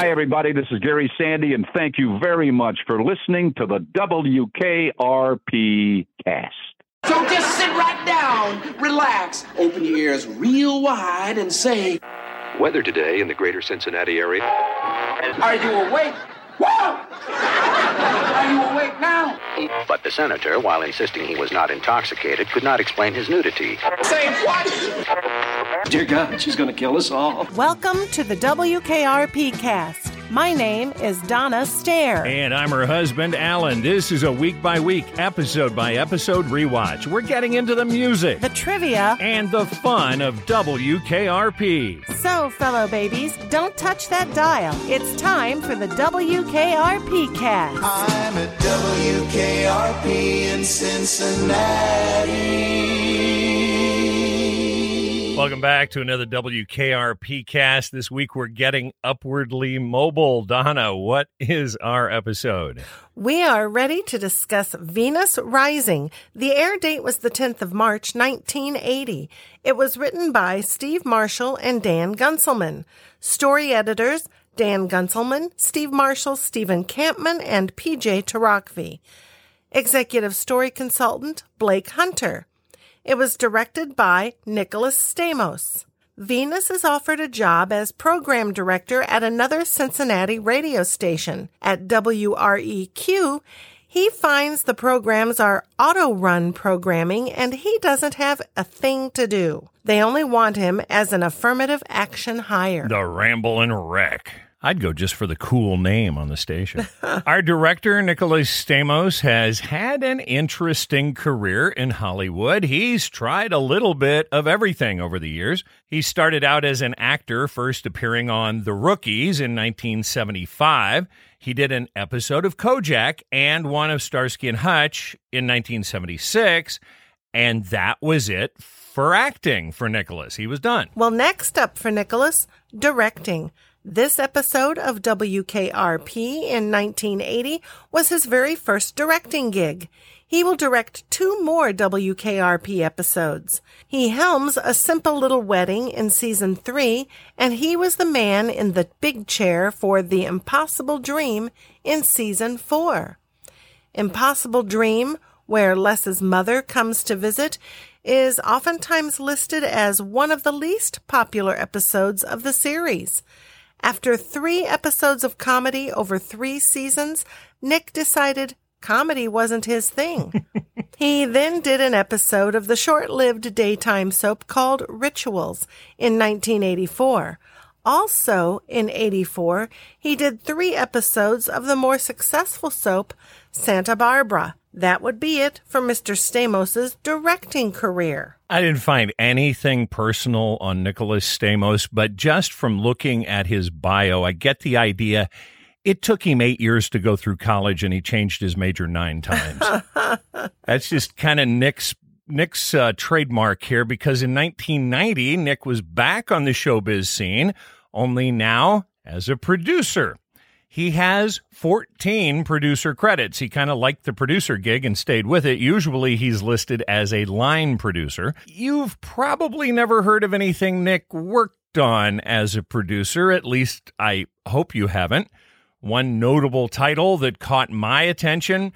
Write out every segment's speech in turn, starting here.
Hi, everybody. This is Gary Sandy, and thank you very much for listening to the WKRP cast. So just sit right down, relax, open your ears real wide, and say, Weather today in the greater Cincinnati area. Are you awake? Whoa! Are you awake now? But the senator, while insisting he was not intoxicated, could not explain his nudity. Say what? Dear God, she's going to kill us all. Welcome to the WKRP cast. My name is Donna Stair. And I'm her husband, Alan. This is a week by week, episode by episode rewatch. We're getting into the music The trivia. and the fun of WKRP. So, fellow babies, don't touch that dial. It's time for the WKRP cast. I'm at WKRP in Cincinnati. Welcome back to another WKRP cast. This week we're getting upwardly mobile. Donna, what is our episode? We are ready to discuss Venus Rising. The air date was the 10th of March, 1980. It was written by Steve Marshall and Dan Guntzelman. Story editors Dan Guntzelman, Steve Marshall, Steven Kampmann, and PJ Torokvei. Executive story consultant Blake Hunter. It was directed by Nicholas Stamos. Venus is offered a job as program director at another Cincinnati radio station. At WREQ, he finds the programs are auto run programming and he doesn't have a thing to do. They only want him as an affirmative action hire. The Ramblin' Wreck. I'd go just for the cool name on the station. Our director, Nicholas Stamos, has had an interesting career in Hollywood. He's tried a little bit of everything over the years. He started out as an actor, first appearing on The Rookies in 1975. He did an episode of Kojak and one of Starsky and Hutch in 1976. And that was it for acting for Nicholas. He was done. Well, next up for Nicholas, directing. This episode of WKRP in 1980 was his very first directing gig. He will direct two more WKRP episodes. He helms A Simple Little Wedding in season three, and he was the man in the big chair for The Impossible Dream in season four. Impossible Dream, where Les's mother comes to visit, is oftentimes listed as one of the least popular episodes of the series. After three episodes of comedy over three seasons, Nick decided comedy wasn't his thing. he then did an episode of the short lived daytime soap called Rituals in 1984. Also in 84, he did three episodes of the more successful soap Santa Barbara. That would be it for Mr. Stamos's directing career. I didn't find anything personal on Nicholas Stamos, but just from looking at his bio, I get the idea. It took him eight years to go through college, and he changed his major nine times. That's just kind of Nick's Nick's uh, trademark here, because in 1990, Nick was back on the showbiz scene, only now as a producer. He has 14 producer credits. He kind of liked the producer gig and stayed with it. Usually he's listed as a line producer. You've probably never heard of anything Nick worked on as a producer. At least I hope you haven't. One notable title that caught my attention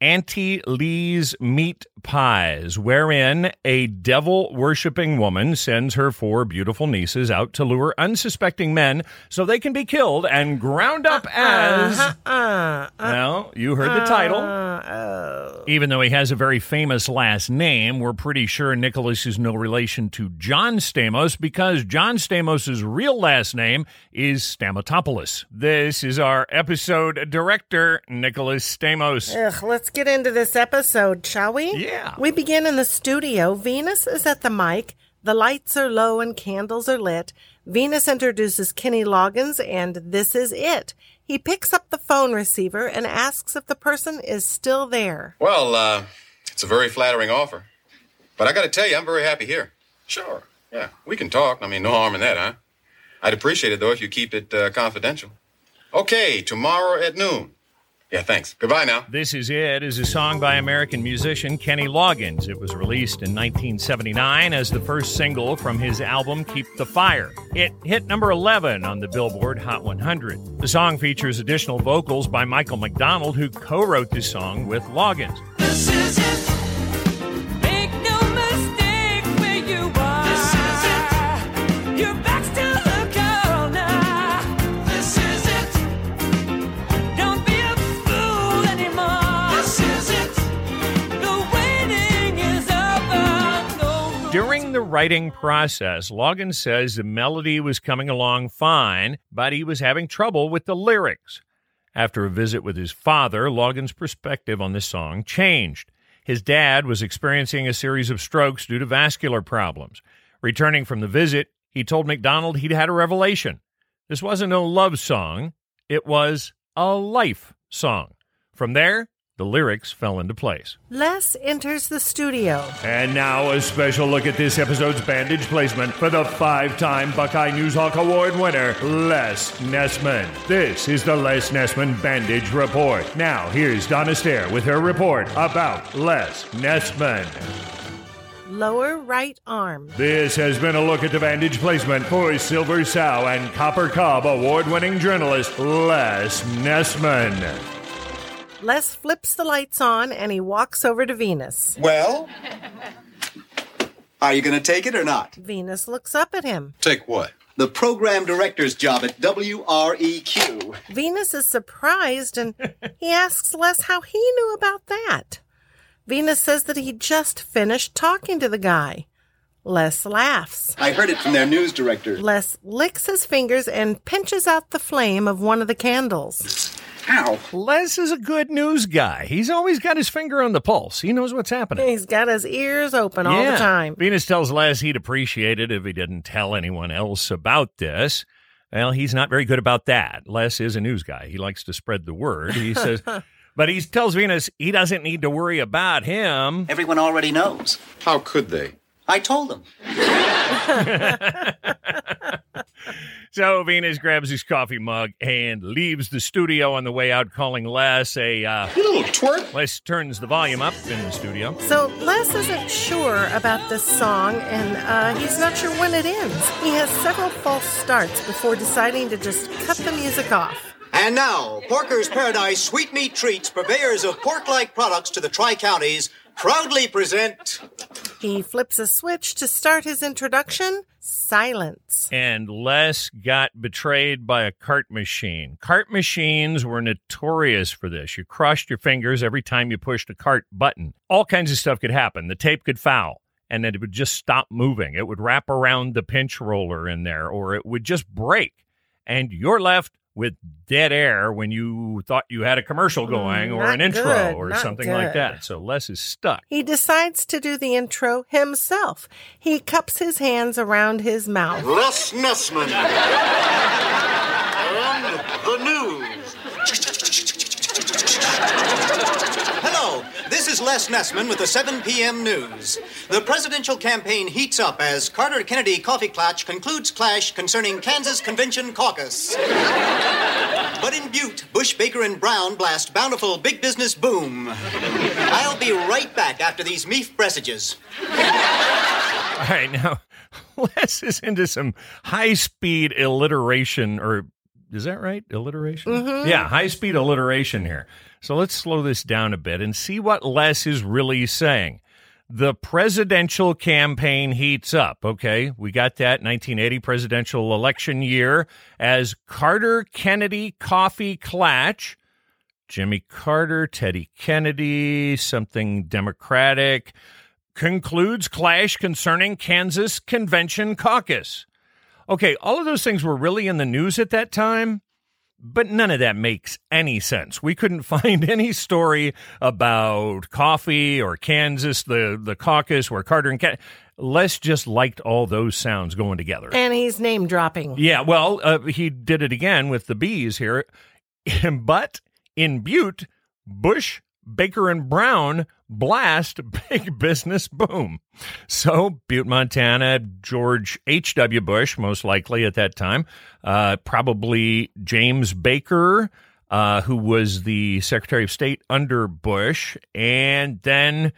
Auntie Lee's Meat Pies, wherein a devil worshipping woman sends her four beautiful nieces out to lure unsuspecting men so they can be killed and ground up as. Uh, Well, you heard the title. oh. Even though he has a very famous last name, we're pretty sure Nicholas is no relation to John Stamos because John Stamos' real last name is Stamatopoulos. This is our episode director, Nicholas Stamos. Ugh, let's get into this episode, shall we? Yeah. We begin in the studio. Venus is at the mic. The lights are low and candles are lit. Venus introduces Kenny Loggins, and this is it. He picks up the phone receiver and asks if the person is still there. Well, uh, it's a very flattering offer. But I gotta tell you, I'm very happy here. Sure. Yeah, we can talk. I mean, no harm in that, huh? I'd appreciate it, though, if you keep it uh, confidential. Okay, tomorrow at noon. Yeah, thanks. Goodbye now. This Is It is a song by American musician Kenny Loggins. It was released in 1979 as the first single from his album Keep the Fire. It hit number 11 on the Billboard Hot 100. The song features additional vocals by Michael McDonald, who co wrote this song with Loggins. This is it. Make no mistake where you are. This is it. Your back's During the writing process, Loggins says the melody was coming along fine, but he was having trouble with the lyrics. After a visit with his father, Loggins's perspective on the song changed. His dad was experiencing a series of strokes due to vascular problems. Returning from the visit, he told McDonald he'd had a revelation. This wasn't a love song, it was a life song. From there, the lyrics fell into place. Les enters the studio. And now a special look at this episode's bandage placement for the five-time Buckeye Newshawk Award winner, Les Nessman. This is the Les Nessman Bandage Report. Now, here's Donna Stair with her report about Les Nessman. Lower right arm. This has been a look at the bandage placement for Silver Sow and Copper Cob award-winning journalist Les Nessman. Les flips the lights on and he walks over to Venus. Well, are you going to take it or not? Venus looks up at him. Take what? The program director's job at WREQ. Venus is surprised and he asks Les how he knew about that. Venus says that he just finished talking to the guy. Les laughs. I heard it from their news director. Les licks his fingers and pinches out the flame of one of the candles. Ow. Les is a good news guy. He's always got his finger on the pulse. He knows what's happening. He's got his ears open all the Yeah. time. Venus tells Les he'd appreciate it if he didn't tell anyone else about this. Well, he's not very good about that. Les is a news guy. He likes to spread the word. He says, but he tells Venus he doesn't need to worry about him. Everyone already knows. How could they? I told them. So Venus grabs his coffee mug and leaves the studio on the way out, calling Les a. Uh, You little twerp. Les turns the volume up in the studio. So Les isn't sure about this song and uh, he's not sure when it ends. He has several false starts before deciding to just cut the music off. And now, Porker's Paradise Sweet Meat Treats, purveyors of pork like products to the Tri Counties, proudly present. He flips a switch to start his introduction. Silence. and Les got betrayed by a cart machine. Cart machines were notorious for this. You crushed your fingers every time you pushed a cart button. All kinds of stuff could happen. The tape could foul. And then it would just stop moving. It would wrap around the pinch roller in there, or it would just break. And you're left with dead air when you thought you had a commercial going or Mm, not an intro good, or not something like that. So Les is stuck. He decides to do the intro himself. He cups his hands around his mouth. Les Nessman. and the news. Hello, this is Les Nessman with the 7 p.m. news. The presidential campaign heats up as Carter Kennedy Coffee Clutch concludes clash concerning Kansas Convention caucus. But in Butte, Bush, Baker, and Brown blast bountiful big business boom. I'll be right back after these meef presages. All right, now Les is into some high speed alliteration, or is that right? Alliteration? Mhm. Yeah, high speed alliteration here. So let's slow this down a bit and see what Les is really saying. The presidential campaign heats up. Okay, we got that 1980 presidential election year as Carter Kennedy Coffee Clatch. Jimmy Carter, Teddy Kennedy, something Democratic, concludes clash concerning Kansas Convention caucus. Okay, all of those things were really in the news at that time, but none of that makes any sense. We couldn't find any story about coffee or Kansas, the, the caucus where Carter and Ken. Les just liked all those sounds going together. And he's name dropping. Yeah, well, uh, he did it again with the bees here. but in Butte, Bush, Baker, and Brown blast big business boom. So, Butte, Montana, George H.W. Bush, most likely at that time, uh, probably James Baker. uh, who was the Secretary of State under Bush, and then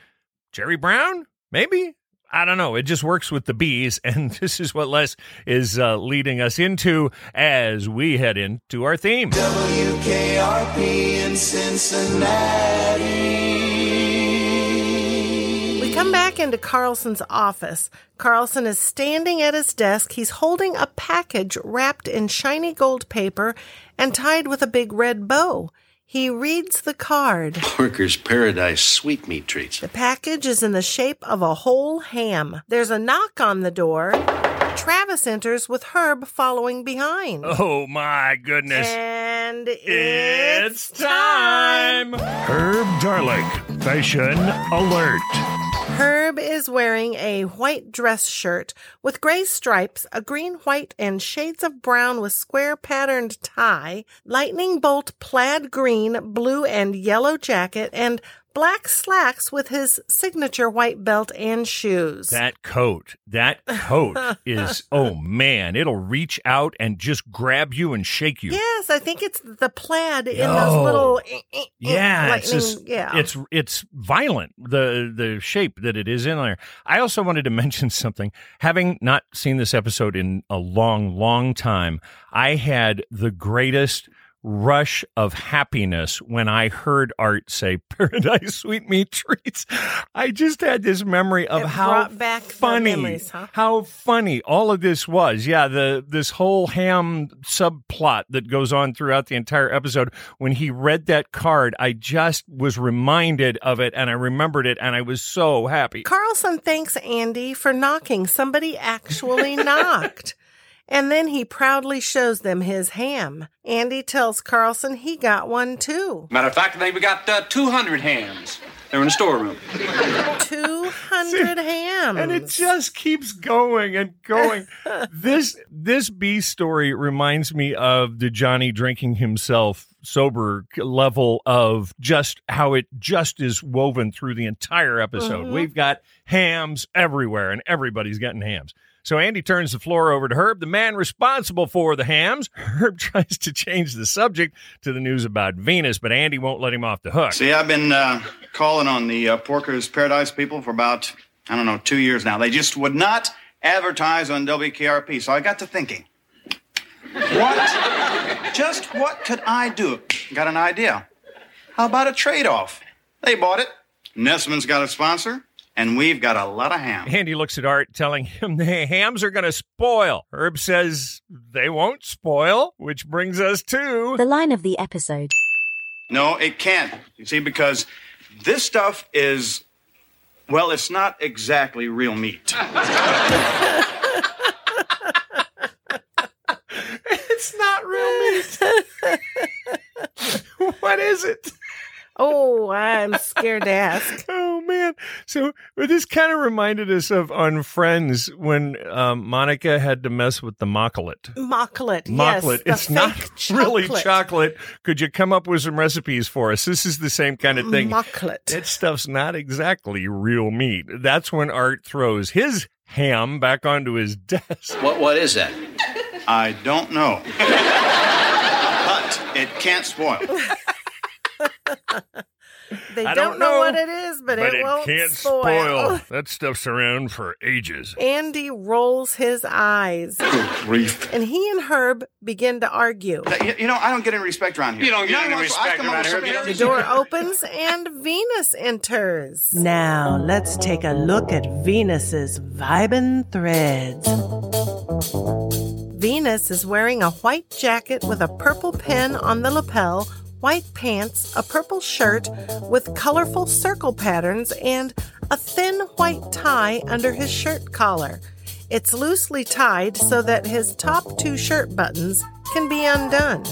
Jerry Brown, maybe. I don't know. It just works with the bees, and this is what Les is uh, leading us into as we head into our theme. WKRP in Cincinnati. We come back into Carlson's office. Carlson is standing at his desk. He's holding a package wrapped in shiny gold paper and tied with a big red bow. He reads the card. Porkers' Paradise sweetmeat treats. The package is in the shape of a whole ham. There's a knock on the door. Travis enters with Herb following behind. Oh my goodness. And it's, It's time. Herb Tarlek, fashion alert. Herb is wearing a white dress shirt with gray stripes, a green, white, and shades of brown with square patterned tie, lightning bolt plaid green, blue, and yellow jacket, and black slacks with his signature white belt and shoes. That coat, that coat is, oh man, it'll reach out and just grab you and shake you. Yes, I think it's the plaid in those little eh, eh, eh, Yeah, it's just, yeah. it's it's violent the the shape that it is in there. I also wanted to mention something. Having not seen this episode in a long, long time, I had the greatest rush of happiness when I heard Art say "Paradise Sweetmeat Treats." I just had this memory of It how funny, memories, huh? how funny all of this was. Yeah, the this whole ham subplot that goes on throughout the entire episode. When he read that card, I just was reminded of it, and I remembered it, and I was so happy. Carlson thanks Andy for knocking. Somebody actually knocked. And then he proudly shows them his ham. Andy tells Carlson he got one too. Matter of fact, I think we got uh, 200 hams. They're in the storeroom. 200 hams. And it just keeps going and going. this this B story reminds me of the Johnny drinking himself sober level of just how it just is woven through the entire episode. Mhm. We've got hams everywhere and everybody's getting hams. So Andy turns the floor over to Herb, the man responsible for the hams. Herb tries to change the subject to the news about Venus, but Andy won't let him off the hook. See, I've been uh, calling on the uh, Porkers Paradise people for about, I don't know, two years now. They just would not advertise on WKRP. So I got to thinking, what, just what could I do? Got an idea. How about a trade off? They bought it. Nessman's got a sponsor, and we've got a lot of ham. Andy looks at Art, telling him the hams are going to spoil. Herb says they won't spoil, which brings us to The line of the episode. No, it can't. You see, because this stuff is, well, it's not exactly real meat. it's not real meat. what is it? Oh, I'm scared to ask. Oh man! So this kind of reminded us of on Friends when um, Monica had to mess with the mocklet. Mocklet. Mocklet. Yes, the it's not fake really chocolate. chocolate. Could you come up with some recipes for us? This is the same kind of thing. Mocklet. That stuff's not exactly real meat. That's when Art throws his ham back onto his desk. What what is that? I don't know. but it can't spoil. They I don't, don't know know, what it is, but, but it, it won't can't spoil. spoil. That stuff's around for ages. Andy rolls his eyes, Grief. and he and Herb begin to argue. You, you know, I don't get any respect around here. You don't get know, any I- I respect come up around here. some You don't The door opens and Venus enters. Now let's take a look at Venus's vibin' threads. Venus is wearing a white jacket with a purple pin on the lapel, white pants, a purple shirt with colorful circle patterns, and a thin white tie under his shirt collar. It's loosely tied so that his top two shirt buttons can be undone.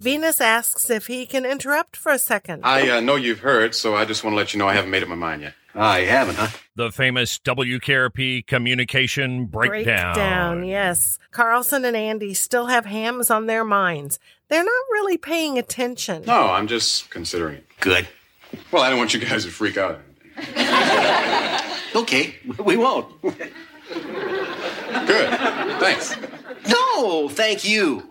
Venus asks if he can interrupt for a second. I uh, know you've heard, so I just want to let you know I haven't made up my mind yet. Ah, you haven't, huh? The famous WKRP communication breakdown. Breakdown, yes. Carlson and Andy still have hams on their minds. They're not really paying attention. No, I'm just considering it. Good. Well, I don't want you guys to freak out. Okay, we won't. Good. Thanks. No, thank you.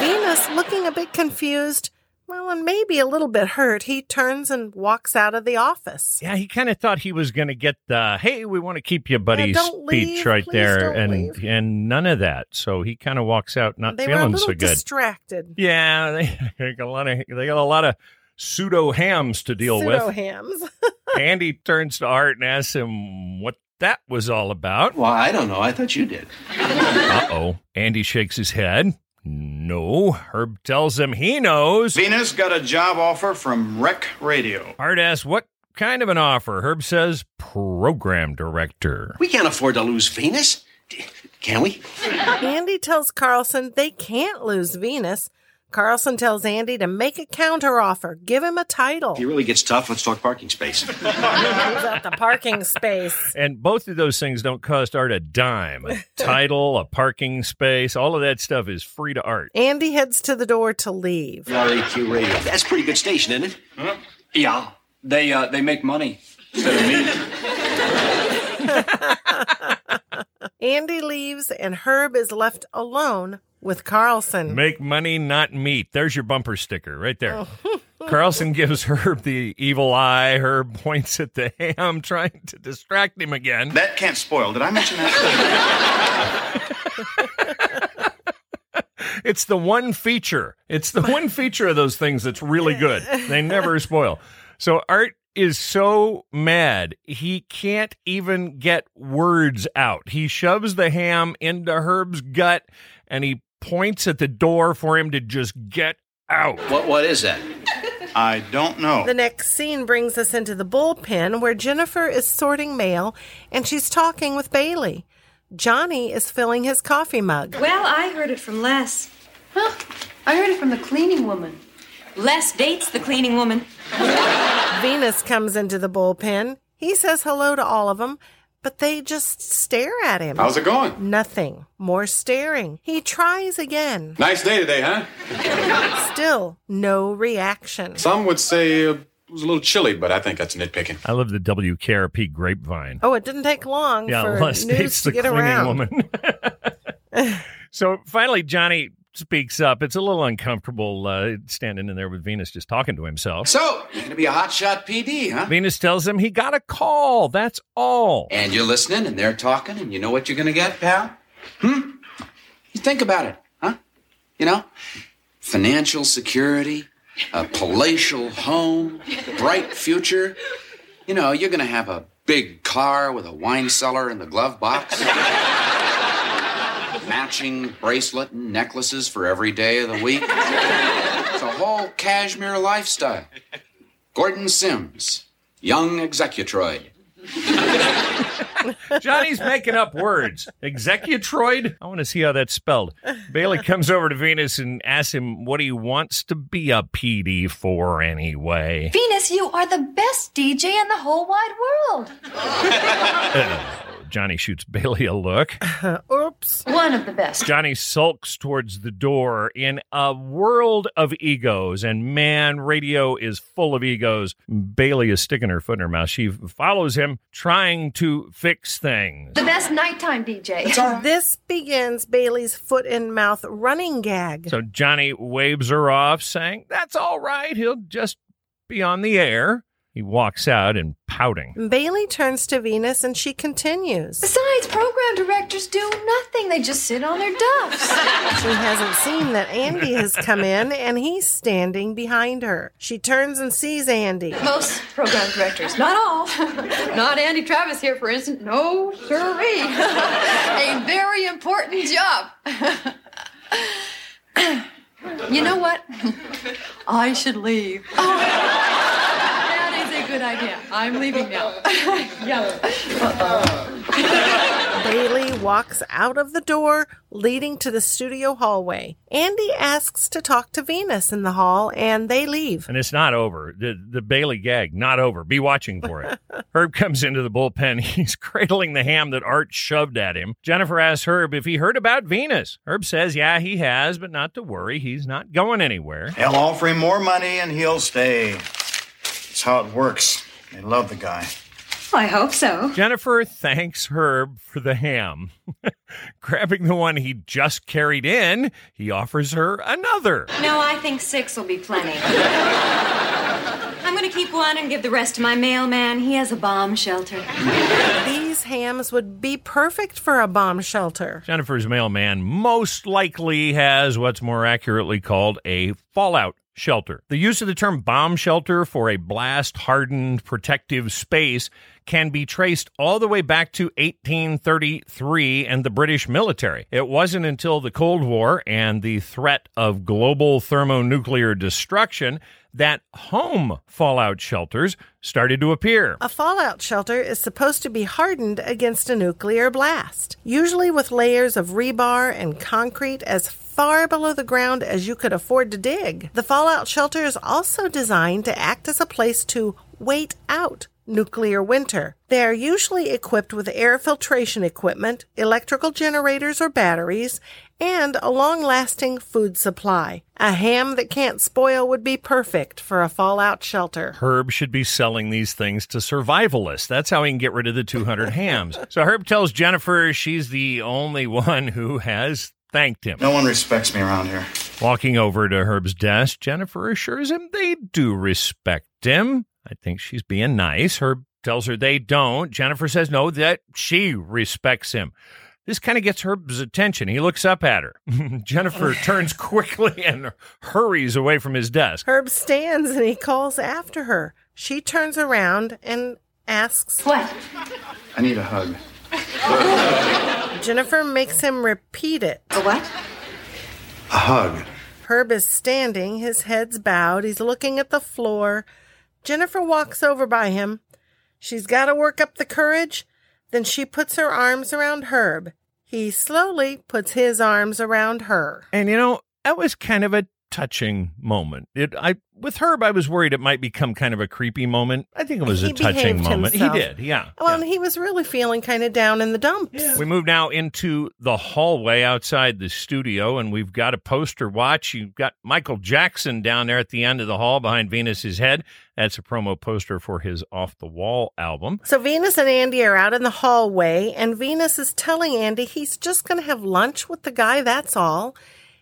Venus, looking a bit confused, well, and maybe a little bit hurt, he turns and walks out of the office. Yeah, he kind of thought he was going to get the "Hey, we want to keep you, buddy" don't speech leave, right please there, don't and leave. and none of that. So he kind of walks out not they were a feeling so good. distracted. yeah, they, they got a lot of they got a lot of pseudo hams to deal Pseudo with. hams. Andy turns to Art and asks him what that was all about. Well, I don't know. I thought you did. Uh oh. Andy shakes his head. No. Herb tells him he knows. Venus got a job offer from Rec Radio. Art asks what kind of an offer. Herb says program director. We can't afford to lose Venus. Can we? Andy tells Carlson they can't lose Venus. Carlson tells Andy to make a counteroffer, give him a title. If it really gets tough, let's talk parking space. Who's at the parking space? And both of those things don't cost Art a dime. A title, a parking space, all of that stuff is free to Art. Andy heads to the door to leave. RAQ Radio. That's a pretty good station, isn't it? Yeah. They uh, they make money instead of me. Andy leaves, and Herb is left alone with Carlson. Make money, not meat. There's your bumper sticker right there. Oh. Carlson gives Herb the evil eye. Herb points at the ham, trying to distract him again. That can't spoil. Did I mention that? It's the one feature. It's the one feature of those things that's really good. They never spoil. So Art is so mad he can't even get words out. He shoves the ham into Herb's gut and he points at the door for him to just get out. What What is that? I don't know. The next scene brings us into the bullpen where Jennifer is sorting mail and she's talking with Bailey. Johnny is filling his coffee mug. Well, I heard it from Les. Huh? I heard it from the cleaning woman. Les dates the cleaning woman. Venus comes into the bullpen. He says hello to all of them, but they just stare at him. How's it going? Nothing. More staring. He tries again. Nice day today, huh? Still no reaction. Some would say uh, it was a little chilly, but I think that's nitpicking. I love the WKRP grapevine. Oh, it didn't take long Yeah, for Les news to the get cleaning around. woman. so finally, Johnny speaks up. It's a little uncomfortable uh, standing in there with Venus just talking to himself. So, you're going to be a hotshot PD, huh? Venus tells him he got a call. That's all. And you're listening, and they're talking, and you know what you're going to get, pal? Hmm? You think about it, huh? You know? Financial security, a palatial home, bright future. You know, you're going to have a big car with a wine cellar in the glove box. Matching bracelet and necklaces for every day of the week. It's a whole cashmere lifestyle. Gordon Sims, young executroid. Johnny's making up words. Executroid? I want to see how that's spelled. Bailey comes over to Venus and asks him what he wants to be a PD for anyway. Venus, you are the best DJ in the whole wide world. Uh, Johnny shoots Bailey a look. Oops. One of the best. Johnny sulks towards the door in a world of egos, and man, radio is full of egos. Bailey is sticking her foot in her mouth. She follows him, trying to fix things. The best nighttime DJ. This begins Bailey's foot in mouth running gag. So Johnny waves her off, saying, That's all right. He'll just be on the air. He walks out and pouting. Bailey turns to Venus and she continues. Besides, program directors do nothing. They just sit on their duffs. She hasn't seen that Andy has come in and he's standing behind her. She turns and sees Andy. Most program directors, not all. not Andy Travis here, for instance. No, sirree. A very important job. you know what? I should leave. Oh, that is a good idea. I'm leaving now. yeah. Bailey walks out of the door leading to the studio hallway. Andy asks to talk to Venus in the hall and they leave. And it's not over. The, the Bailey gag, not over. Be watching for it. Herb comes into the bullpen. He's cradling the ham that Art shoved at him. Jennifer asks Herb if he heard about Venus. Herb says, yeah, he has, but not to worry. He's not going anywhere. They'll offer him more money and he'll stay. That's how it works. They love the guy. I hope so. Jennifer thanks Herb for the ham. Grabbing the one he just carried in, he offers her another. No, I think six will be plenty. I'm going to keep one and give the rest to my mailman. He has a bomb shelter. These hams would be perfect for a bomb shelter. Jennifer's mailman most likely has what's more accurately called a fallout shelter. The use of the term bomb shelter for a blast hardened protective space can be traced all the way back to 1833 and the British military. It wasn't until the Cold War and the threat of global thermonuclear destruction that home fallout shelters started to appear. A fallout shelter is supposed to be hardened against a nuclear blast, usually with layers of rebar and concrete as far below the ground as you could afford to dig. The fallout shelter is also designed to act as a place to wait out nuclear winter. They are usually equipped with air filtration equipment, electrical generators or batteries, and a long lasting food supply. A ham that can't spoil would be perfect for a fallout shelter. Herb should be selling these things to survivalists. That's how he can get rid of the 200 hams. So Herb tells Jennifer she's the only one who has thanked him. No one respects me around here. Walking over to Herb's desk, Jennifer assures him they do respect him. I think she's being nice. Herb tells her they don't. Jennifer says no, that she respects him. This kind of gets Herb's attention. He looks up at her. Jennifer turns quickly and hurries away from his desk. Herb stands and he calls after her. She turns around and asks, What? I need a hug. Jennifer makes him repeat it. A what? A hug. Herb is standing, his head's bowed. He's looking at the floor. Jennifer walks over by him. She's got to work up the courage. Then she puts her arms around Herb. He slowly puts his arms around her. And you know, that was kind of a touching moment. It I with Herb I was worried it might become kind of a creepy moment. I think it was He a touching behaved moment. himself. He did. Yeah. Well, and he was really feeling kind of down in the dumps. We move now into the hallway outside the studio, and we've got a poster watch. You've got Michael Jackson down there at the end of the hall behind Venus's head. That's a promo poster for his Off the Wall album. So Venus and Andy are out in the hallway, and Venus is telling Andy he's just going to have lunch with the guy, that's all.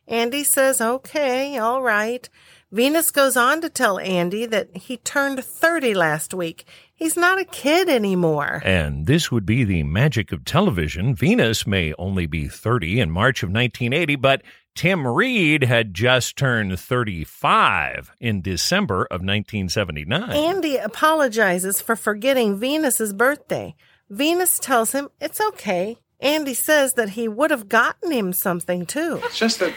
Andy says, okay, all right. Venus goes on to tell Andy that he turned 30 last week. He's not a kid anymore. And this would be the magic of television. Venus may only be 30 in March of 1980, but Tim Reid had just turned 35 in December of 1979. Andy apologizes for forgetting Venus's birthday. Venus tells him it's okay. Andy says that he would have gotten him something too. It's just that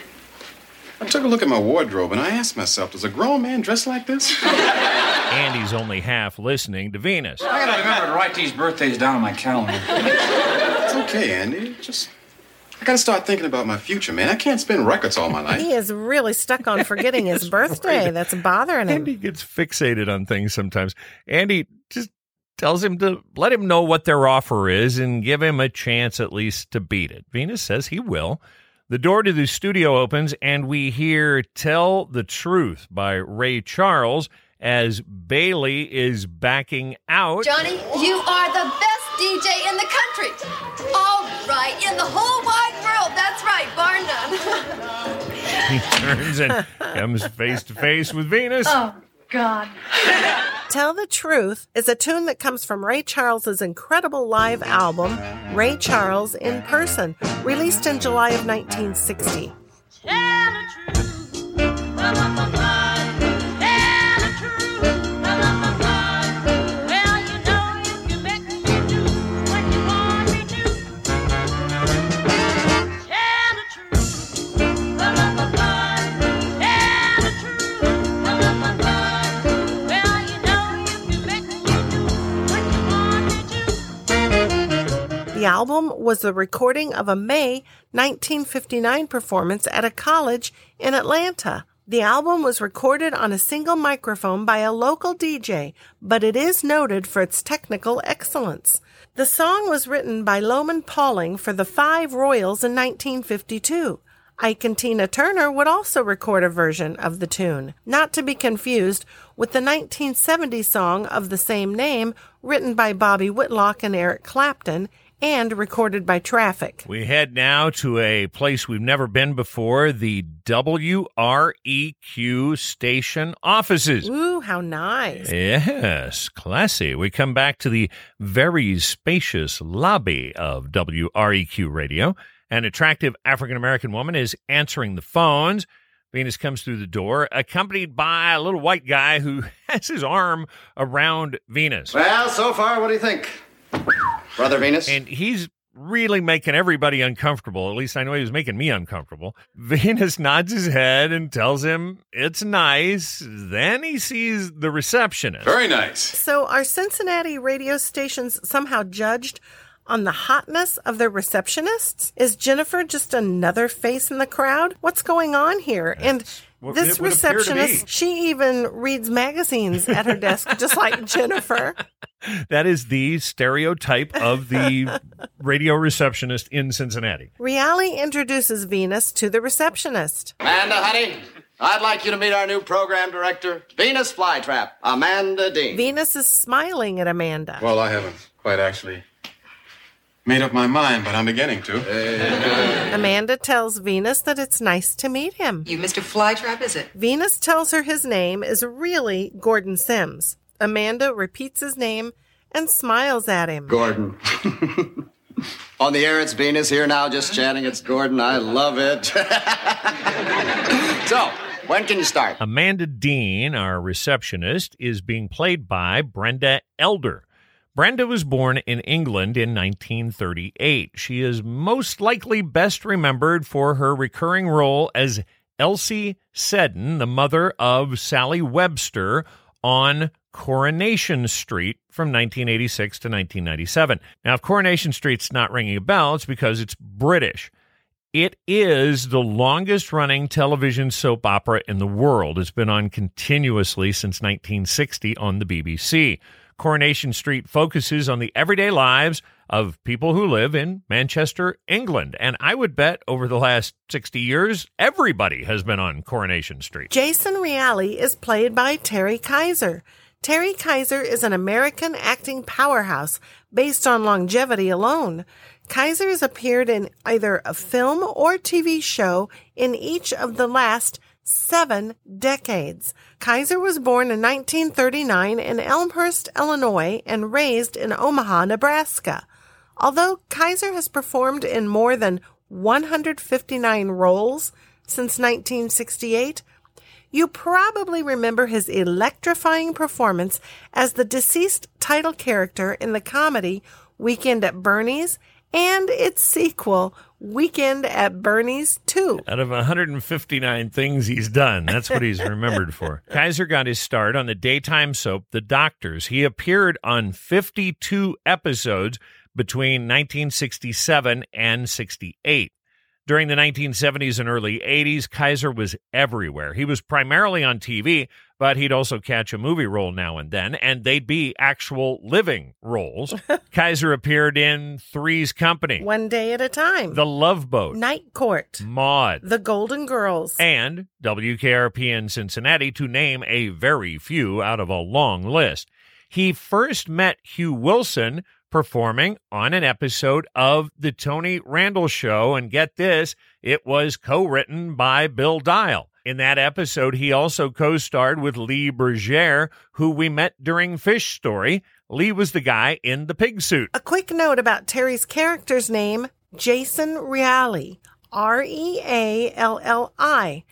I took a look at my wardrobe and I asked myself, does a grown man dress like this? Andy's only half listening to Venus. I gotta remember to write these birthdays down on my calendar. It's okay, Andy. Just I gotta start thinking about my future, man. I can't spin records all my life. He is really stuck on forgetting his birthday. That's bothering him. Andy gets fixated on things sometimes. Andy just tells him to let him know what their offer is and give him a chance at least to beat it. Venus says he will. The door to the studio opens and we hear Tell the Truth by Ray Charles as Bailey is backing out. Johnny, you are the best DJ in the country. All right, in the whole wide world. That's right, bar none. He turns and comes face to face with Venus. Oh, God. Tell the Truth is a tune that comes from Ray Charles's incredible live album, Ray Charles in Person, released in July of 1960. Album was the recording of a May 1959 performance at a college in Atlanta. The album was recorded on a single microphone by a local DJ, but it is noted for its technical excellence. The song was written by Lowman Pauling for the Five Royales in 1952. Ike and Tina Turner would also record a version of the tune, not to be confused with the 1970 song of the same name written by Bobby Whitlock and Eric Clapton and recorded by Traffic. We head now to a place we've never been before the WREQ station offices. Ooh, how nice. Yes, classy. We come back to the very spacious lobby of WREQ radio. An attractive African American woman is answering the phones. Venus comes through the door, accompanied by a little white guy who has his arm around Venus. Well, so far, what do you think? Brother Venus? And he's really making everybody uncomfortable. At least I know he was making me uncomfortable. Venus nods his head and tells him it's nice. Then he sees the receptionist. Very nice. So, are Cincinnati radio stations somehow judged on the hotness of their receptionists? Is Jennifer just another face in the crowd? What's going on here? and what this it would appear to receptionist, be. she even reads magazines at her desk, just like Jennifer. That is the stereotype of the radio receptionist in Cincinnati. Realli introduces Venus to the receptionist. Amanda, honey, I'd like you to meet our new program director, Venus Flytrap, Amanda Dean. Venus is smiling at Amanda. Well, I haven't quite actually made up my mind, but I'm beginning to. Amanda tells Venus that it's nice to meet him. You Mr. Flytrap, is it? Venus tells her his name is really Gordon Sims. Amanda repeats his name and smiles at him. Gordon. On the air, it's Venus here now, just chatting. It's Gordon. I love it. so, when can you start? Amanda Dean, our receptionist, is being played by Brenda Elder. Brenda was born in England in 1938. She is most likely best remembered for her recurring role as Elsie Seddon, the mother of Sally Webster, on Coronation Street from 1986 to 1997. Now, if Coronation Street's not ringing a bell, it's because it's British. It is the longest running television soap opera in the world. It's been on continuously since 1960 on the BBC. Coronation Street focuses on the everyday lives of people who live in Manchester, England. And I would bet over the last 60 years, everybody has been on Coronation Street. Jason Realli is played by Terry Kiser. Terry Kiser is an American acting powerhouse based on longevity alone. Kiser has appeared in either a film or TV show in each of the last seven decades. Kiser was born in 1939 in Elmhurst, Illinois, and raised in Omaha, Nebraska. Although Kiser has performed in more than 159 roles since 1968, you probably remember his electrifying performance as the deceased title character in the comedy Weekend at Bernie's and its sequel, Weekend at Bernie's 2. Out of 159 things he's done, that's what he's remembered for. Kiser got his start on the daytime soap The Doctors. He appeared on 52 episodes between 1967 and 68. During the 1970s and early 80s, Kiser was everywhere. He was primarily on TV, but he'd also catch a movie role now and then, and they'd be actual living roles. Kiser appeared in Three's Company, One day at a time. The Love Boat, Night Court. Maud, The Golden Girls. and WKRP in Cincinnati, to name a very few out of a long list. He first met Hugh Wilson performing on an episode of The Tony Randall Show. And get this, it was co written by Bill Dial. In that episode, he also co starred with Lee Bergere, who we met during Fish Story. Lee was the guy in the pig suit. A quick note about Terry's character's name Jason Realli. R E A L L I.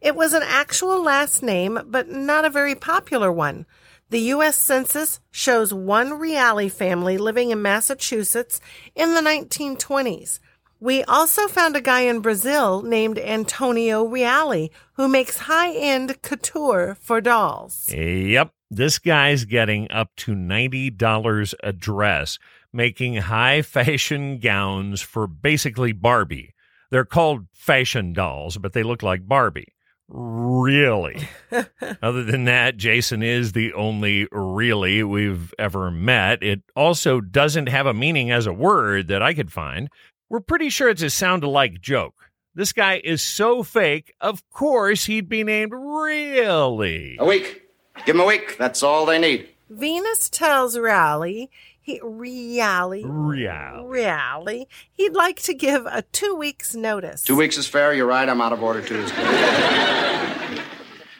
It was an actual last name, but not a very popular one. The U.S. Census shows one Realli family living in Massachusetts in the 1920s. We also found a guy in Brazil named Antonio Realli who makes high end couture for dolls. Yep. This guy's getting up to $90 a dress, making high fashion gowns for basically Barbie. They're called fashion dolls, but they look like Barbie. Really? Other than that, Jason is the only really we've ever met. It also doesn't have a meaning as a word that I could find. We're pretty sure it's a sound alike joke. This guy is so fake, of course he'd be named Really. A week. Give him a week. That's all they need. Venus tells Realli he Realli Realli. Realli he'd like to give a two weeks notice. Two weeks is fair. You're right. I'm out of order Tuesday.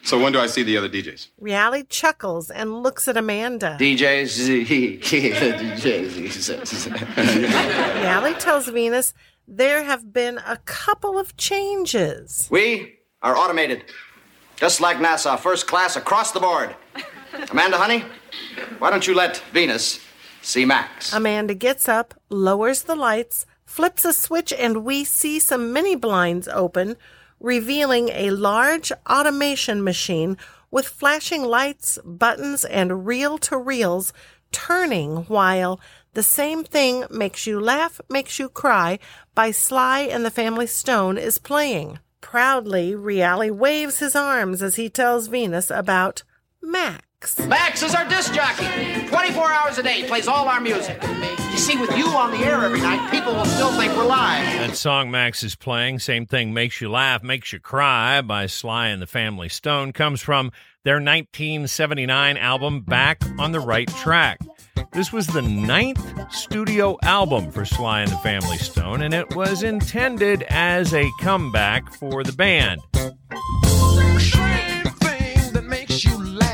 So when do I see the other DJs? Realli chuckles and looks at Amanda. DJs. DJs. Realli tells Venus there have been a couple of changes. we are automated. Just like NASA, first class across the board. Amanda, honey, why don't you let Venus see Max? Amanda gets up, lowers the lights, flips a switch, and we see some mini blinds open, revealing a large automation machine with flashing lights, buttons, and reel to reels turning while the same thing makes you laugh, makes you cry by Sly and the Family Stone is playing. Proudly, Realli waves his arms as he tells Venus about Max. Max is our disc jockey. 24 hours a day, he plays all our music. You see, with you on the air every night, people will still think we're live. That song Max is playing, same thing, Makes You Laugh, Makes You Cry by Sly and the Family Stone, comes from their 1979 album Back on the Right Track. This was the ninth studio album for Sly and the Family Stone, and it was intended as a comeback for the band. Same thing that makes you laugh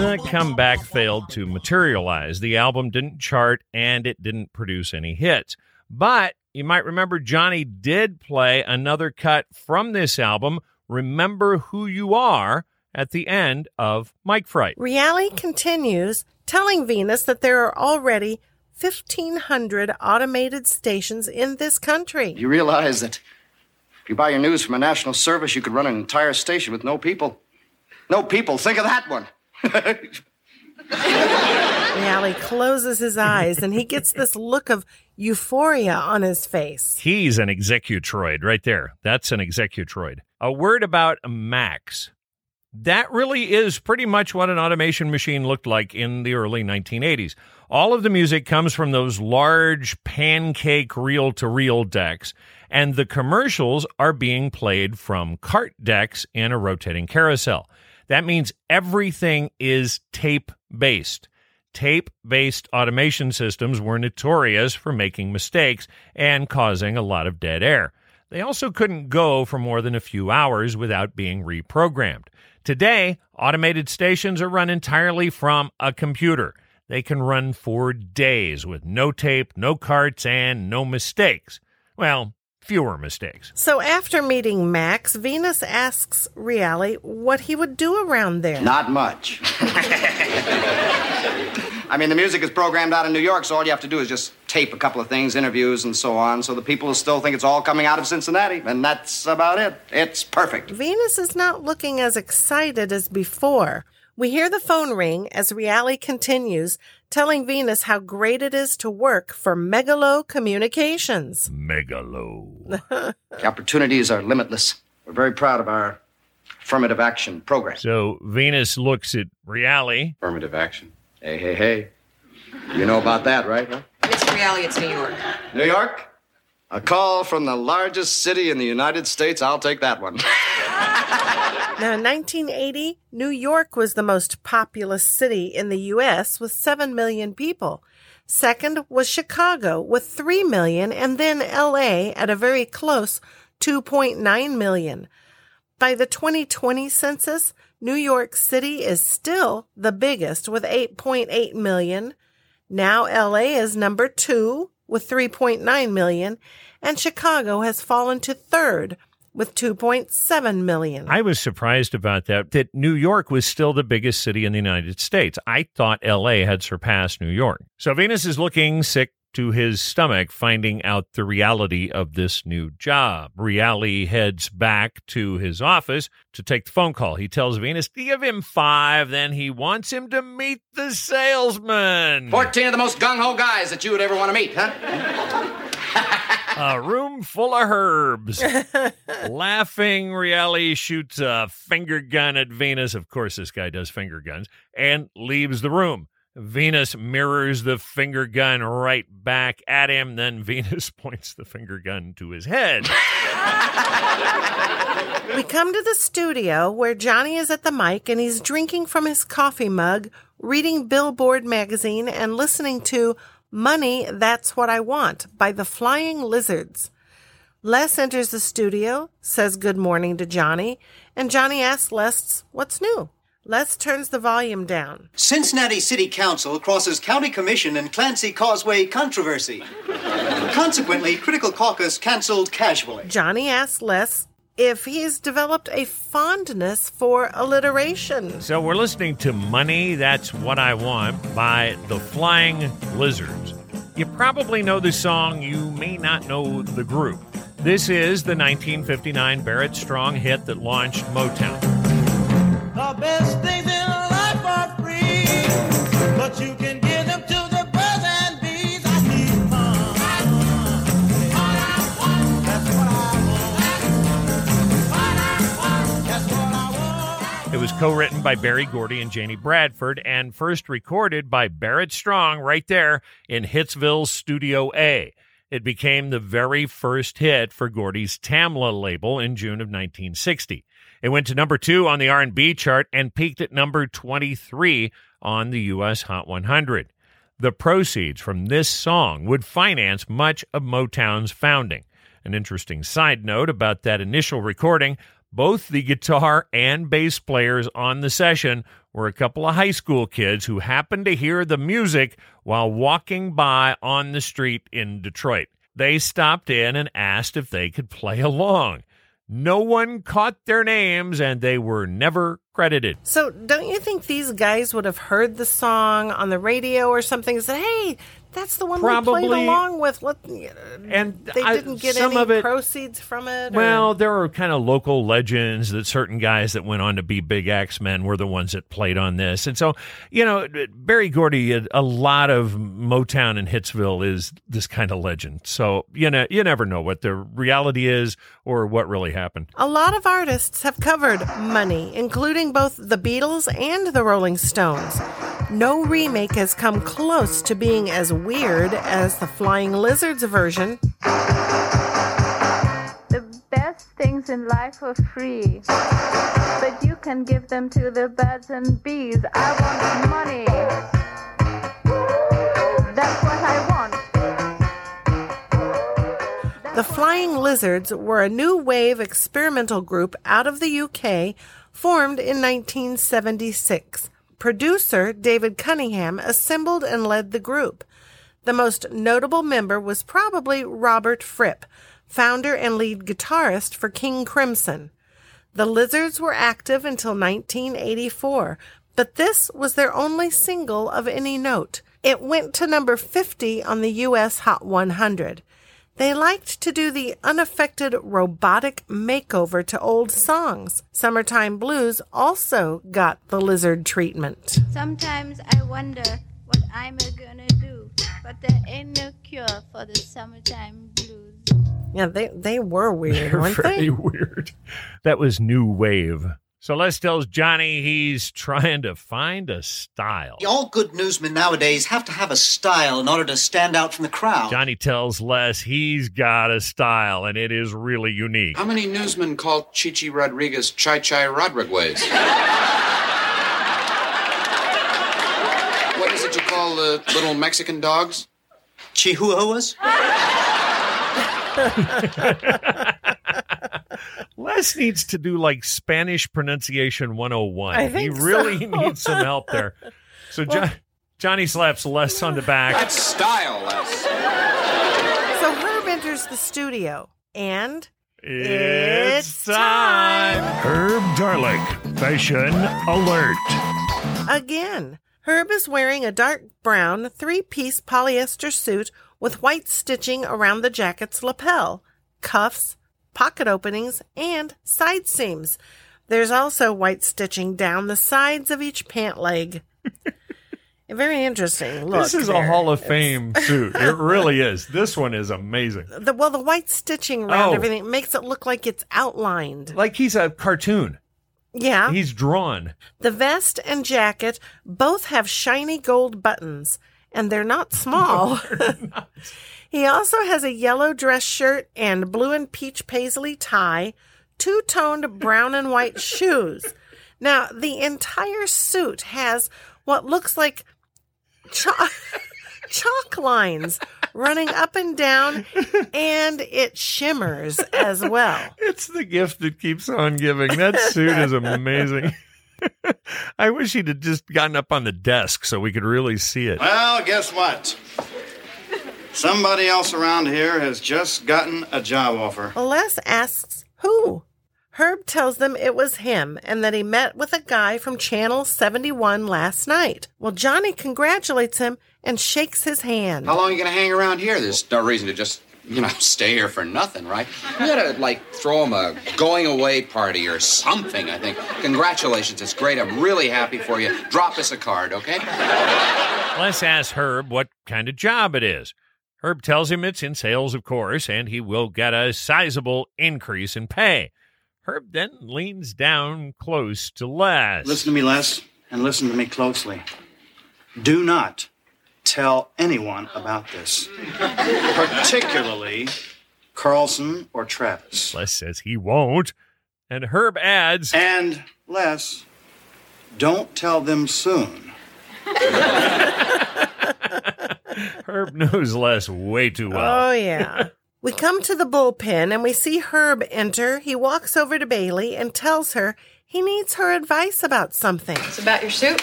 The comeback failed to materialize. The album didn't chart and it didn't produce any hits. But you might remember Johnny did play another cut from this album, Remember Who You Are, at the end of Mike Fright. Realli continues, telling Venus that there are already 1,500 automated stations in this country. You realize that if you buy your news from a national service, you could run an entire station with no people. No people. Think of that one. Realli closes his eyes and he gets this look of euphoria on his face. He's an executroid right there. That's an executroid. A word about Max. That really is pretty much what an automation machine looked like in the early 1980s. All of the music comes from those large pancake reel to reel decks, and the commercials are being played from cart decks in a rotating carousel. That means everything is tape based. Tape based automation systems were notorious for making mistakes and causing a lot of dead air. They also couldn't go for more than a few hours without being reprogrammed. Today, automated stations are run entirely from a computer. They can run for days with no tape, no carts, and no mistakes. Well, fewer mistakes. So after meeting Max, Venus asks Realli what he would do around there. Not much. I mean, the music is programmed out in New York, so all you have to do is just tape a couple of things, interviews, and so on, so the people will still think it's all coming out of Cincinnati, and that's about it. It's perfect. Venus is not looking as excited as before. We hear the phone ring as Realli continues, telling Venus how great it is to work for Megalo Communications. Megalo. The opportunities are limitless. We're very proud of our affirmative action program. So Venus looks at Realli. Affirmative action. Hey, hey, hey. You know about that, right? Huh? Mr. Realli, it's New York. New York? A call from the largest city in the United States. I'll take that one. Now, in 1980, New York was the most populous city in the U.S. with 7 million people. Second was Chicago with 3 million, and then L.A. at a very close 2.9 million. By the 2020 census, New York City is still the biggest with 8.8 million. Now LA is number two with 3.9 million, and Chicago has fallen to third with 2.7 million. I was surprised about that, that New York was still the biggest city in the United States. I thought LA had surpassed New York. So Venus is looking sick, to his stomach finding out the reality of this new job. Realli heads back to his office to take the phone call. He tells Venus to give him five, then he wants him to meet the salesman. 14 of the most gung ho guys that you would ever want to meet, huh? A room full of herbs. Laughing, Realli shoots a finger gun at Venus. Of course, this guy does finger guns and leaves the room. Venus mirrors the finger gun right back at him. Then Venus points the finger gun to his head. We come to the studio where Johnny is at the mic and he's drinking from his coffee mug, reading Billboard magazine, and listening to Money, That's What I Want by the Flying Lizards. Les enters the studio, says good morning to Johnny, and Johnny asks Les what's new. Les turns the volume down. Cincinnati City Council crosses County Commission and Clancy Causeway controversy. Consequently, Critical Caucus canceled casually. Johnny asks Les if he's developed a fondness for alliteration. So we're listening to Money, That's What I Want by the Flying Lizards. You probably know the song, you may not know the group. This is the 1959 Barrett Strong hit that launched Motown. Co written by Berry Gordy and Janie Bradford and first recorded by Barrett Strong right there in Hitsville's Studio A. It became the very first hit for Gordy's Tamla label in June of 1960. It went to number 2 on the R&B chart and peaked at number 23 on the US Hot 100. The proceeds from this song would finance much of Motown's founding. An interesting side note about that initial recording both the guitar and bass players on the session were a couple of high school kids who happened to hear the music while walking by on the street in Detroit. They stopped in and asked if they could play along. No one caught their names and they were never credited. So, don't you think these guys would have heard the song on the radio or something and said, hey, that's the one we played along with? Let, And uh, they I- didn't get some any of it- proceeds from it? or- Well, there are kind of local legends that certain guys that went on to be big X Men were the ones that played on this. And so, you know, Berry Gordy, a a lot of Motown and Hitsville is this kind of legend. So, you know, you never know what the reality is or what really happened. A lot of artists have covered Money, including both the Beatles and the Rolling Stones. No remake has come close to being as weird as the Flying Lizards version. The best things in life are free, but you can give them to the birds and bees. I want money. That's what I want. The Flying Lizards were a new wave experimental group out of the UK formed in 1976. Producer David Cunningham assembled and led the group. The most notable member was probably Robert Fripp, founder and lead guitarist for King Crimson. The Lizards were active until 1984, but this was their only single of any note. It went to number 50 on the US Hot 100. They liked to do the unaffected robotic makeover to old songs. Summertime Blues also got the lizard treatment. Sometimes I wonder what I'm gonna do, but there ain't no cure for the summertime blues. Yeah, they, they were weird, They're weren't very they? weird. That was New Wave. So Les tells Johnny he's trying to find a style. All good newsmen nowadays have to have a style in order to stand out from the crowd. Johnny tells Les he's got a style and it is really unique. How many newsmen call Chichi Rodriguez Chai Chai Rodriguez? what is it you call the little Mexican dogs? Chihuahuas? Les needs to do like Spanish pronunciation 101. I he really so. needs some help there. So Jo- Johnny slaps Les on the back. That's style, Les. So Herb enters the studio, and It's time. Herb Tarlek, fashion alert. again, Herb is wearing a dark brown three piece polyester suit with white stitching around the jacket's lapel, cuffs, pocket openings, and side seams. There's also white stitching down the sides of each pant leg. Very interesting. Look this is a. Hall of Fame suit. It really is. This one is amazing. The, well, the white stitching around Oh. everything makes it look like it's outlined. Like he's a cartoon. Yeah. He's drawn. The vest and jacket both have shiny gold buttons, and they're not small. he also has a yellow dress shirt and blue and peach paisley tie, two toned brown and white shoes. Now, the entire suit has what looks like chalk, chalk lines running up and down, and it shimmers as well. It's the gift that keeps on giving. That suit is amazing. I wish he'd have just gotten up on the desk so we could really see it. Well, guess what? Somebody else around here has just gotten a job offer. Les asks who. Herb tells them it was him and that he met with a guy from Channel 71 last night. Well, Johnny congratulates him and shakes his hand. How long are you going to hang around here? There's no reason to just, you know, stay here for nothing, right? You gotta, like, throw him a going away party or something, I think. Congratulations, it's great. I'm really happy for you. Drop us a card, okay? Les asks Herb what kind of job it is. Herb tells him it's in sales, of course, and he will get a sizable increase in pay. Herb then leans down close to Les. Listen to me, Les, and listen to me closely. Do not tell anyone about this, particularly Carlson or Travis. Les says he won't, and Herb adds, And Les, don't tell them soon. Herb knows Les way too well. Oh, yeah. we come to the bullpen and we see Herb enter. He walks over to Bailey and tells her he needs her advice about something. It's about your suit.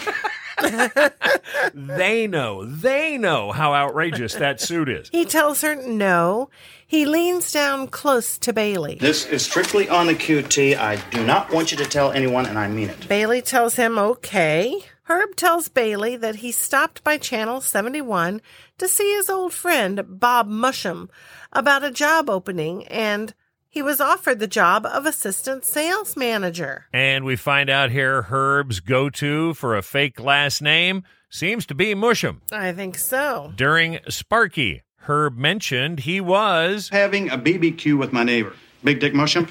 they know, they know how outrageous that suit is. He tells her no. He leans down close to Bailey. This is strictly on the QT. I do not want you to tell anyone, and I mean it. Bailey tells him okay. Herb tells Bailey that he stopped by Channel 71 to see his old friend Bob Musham about a job opening and he was offered the job of assistant sales manager. And we find out here Herb's go to for a fake last name seems to be Musham. I think so. During Sparky, Herb mentioned he was having a BBQ with my neighbor, Big Dick Musham.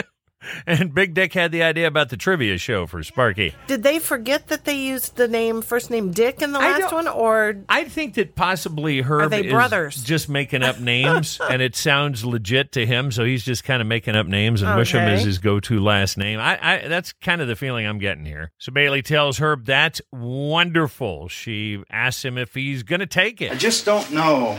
and Big Dick had the idea about the trivia show for Sparky. Did they forget that they used the name first name Dick in the I last one or I think that possibly Herb they is brothers? just making up names, and it sounds legit to him, so he's just kind of making up names, and Musham Okay. is his go-to last name. I, I that's kind of the feeling I'm getting here. So Bailey tells Herb that's wonderful. She asks him if he's going to take it. I just don't know.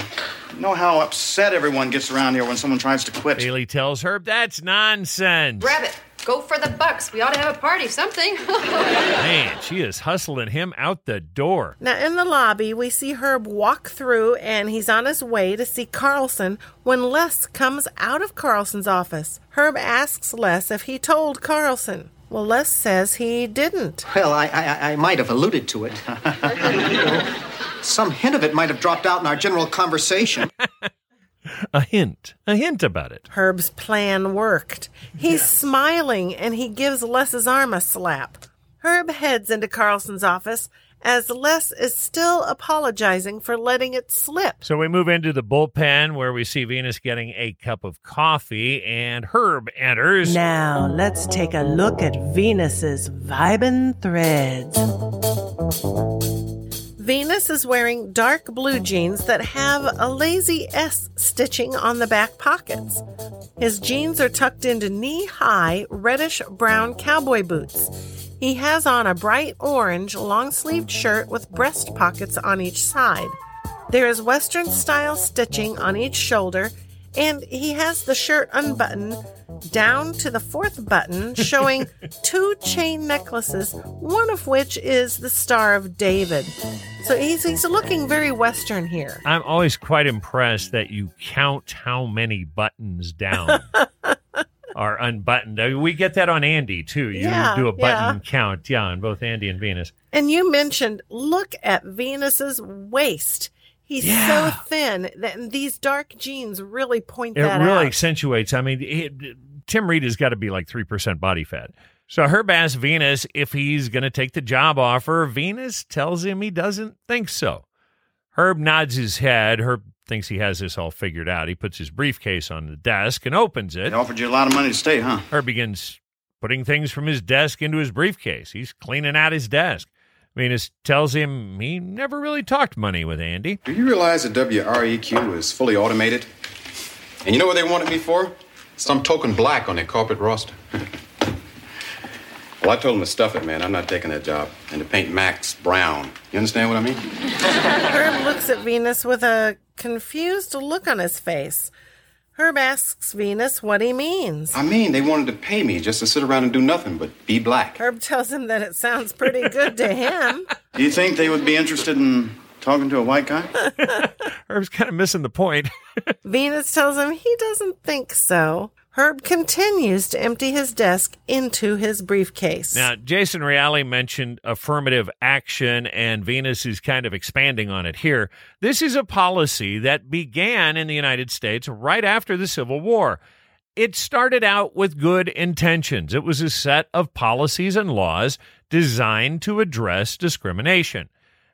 Know how upset everyone gets around here when someone tries to quit. Bailey tells Herb that's nonsense. Grab it. Go for the bucks. We ought to have a party, something. Man, she is hustling him out the door. Now, in the lobby, we see Herb walk through and he's on his way to see Carlson when Les comes out of Carlson's office. Herb asks Les if he told Carlson. Well, Les says he didn't. Well, I, I, I might have alluded to it. Some hint of it might have dropped out in our general conversation. A hint, a hint about it. Herb's plan worked. He's smiling and he gives Les's arm a slap. Herb heads into Carlson's office as Les is still apologizing for letting it slip. So we move into the bullpen where we see Venus getting a cup of coffee, and Herb enters. Now, let's take a look at Venus's vibin' threads. Venus is wearing dark blue jeans that have a lazy S stitching on the back pockets. His jeans are tucked into knee high reddish brown cowboy boots. He has on a bright orange long sleeved shirt with breast pockets on each side. There is Western style stitching on each shoulder, and he has the shirt unbuttoned down to the fourth button, showing two chain necklaces, one of which is the Star of David. So he's, he's looking very Western here. I'm always quite impressed that you count how many buttons down are unbuttoned. I mean, we get that on Andy too. You Yeah, do a button yeah. count, yeah, on both Andy and Venus. And you mentioned, look at Venus's waist. He's Yeah. so thin that these dark jeans really point It that really out. accentuates. I mean, it, Tim Reid has got to be like 3% body fat. So Herb asks Venus if he's going to take the job offer. Venus tells him he doesn't think so. Herb nods his head. Herb thinks he has this all figured out. He puts his briefcase on the desk and opens it. They offered you a lot of money to stay, huh? Herb begins putting things from his desk into his briefcase. He's cleaning out his desk. Venus tells him he never really talked money with Andy. Do you realize that WREQ is fully automated? And you know what they wanted me for? Some token black on their corporate roster. well, I told them to stuff it, man. I'm not taking that job. And to paint Max brown. You understand what I mean? Herb looks at Venus with a confused look on his face. Herb asks Venus what he means. I mean, they wanted to pay me just to sit around and do nothing but be black. Herb tells him that it sounds pretty good to him. Do you think they would be interested in talking to a white guy? Herb's kind of missing the point. Venus tells him he doesn't think so. Herb continues to empty his desk into his briefcase. Now, Jason Realli mentioned affirmative action, and Venus is kind of expanding on it here. This is a policy that began in the United States right after the Civil War. It started out with good intentions. It was a set of policies and laws designed to address discrimination.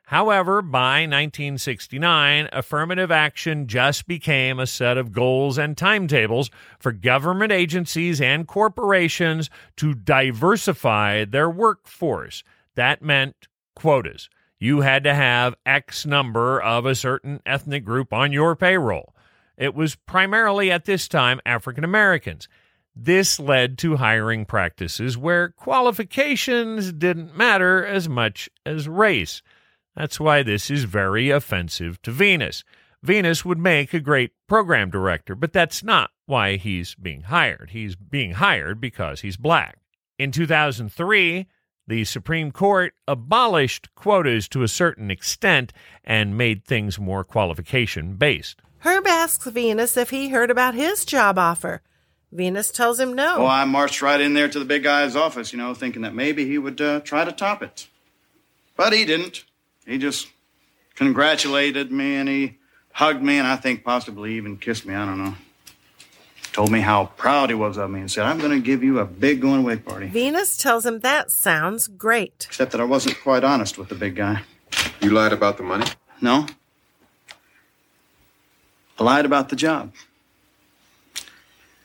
However, by 1969, affirmative action just became a set of goals and timetables for government agencies and corporations to diversify their workforce. That meant quotas. You had to have X number of a certain ethnic group on your payroll. It was primarily at this time African Americans. This led to hiring practices where qualifications didn't matter as much as race. That's why this is very offensive to Venus. Venus would make a great program director, but that's not why he's being hired. He's being hired because he's black. In 2003, the Supreme Court abolished quotas to a certain extent and made things more qualification based. Herb asks Venus if he heard about his job offer. Venus tells him no. Oh, I marched right in there to the big guy's office, you know, thinking that maybe he would uh, try to top it. But he didn't. He just congratulated me and he hugged me and I think possibly even kissed me. I don't know. Told me how proud he was of me and said, I'm going to give you a big going away party. Venus tells him that sounds great. Except that I wasn't quite honest with the big guy. You lied about the money? No. I lied about the job.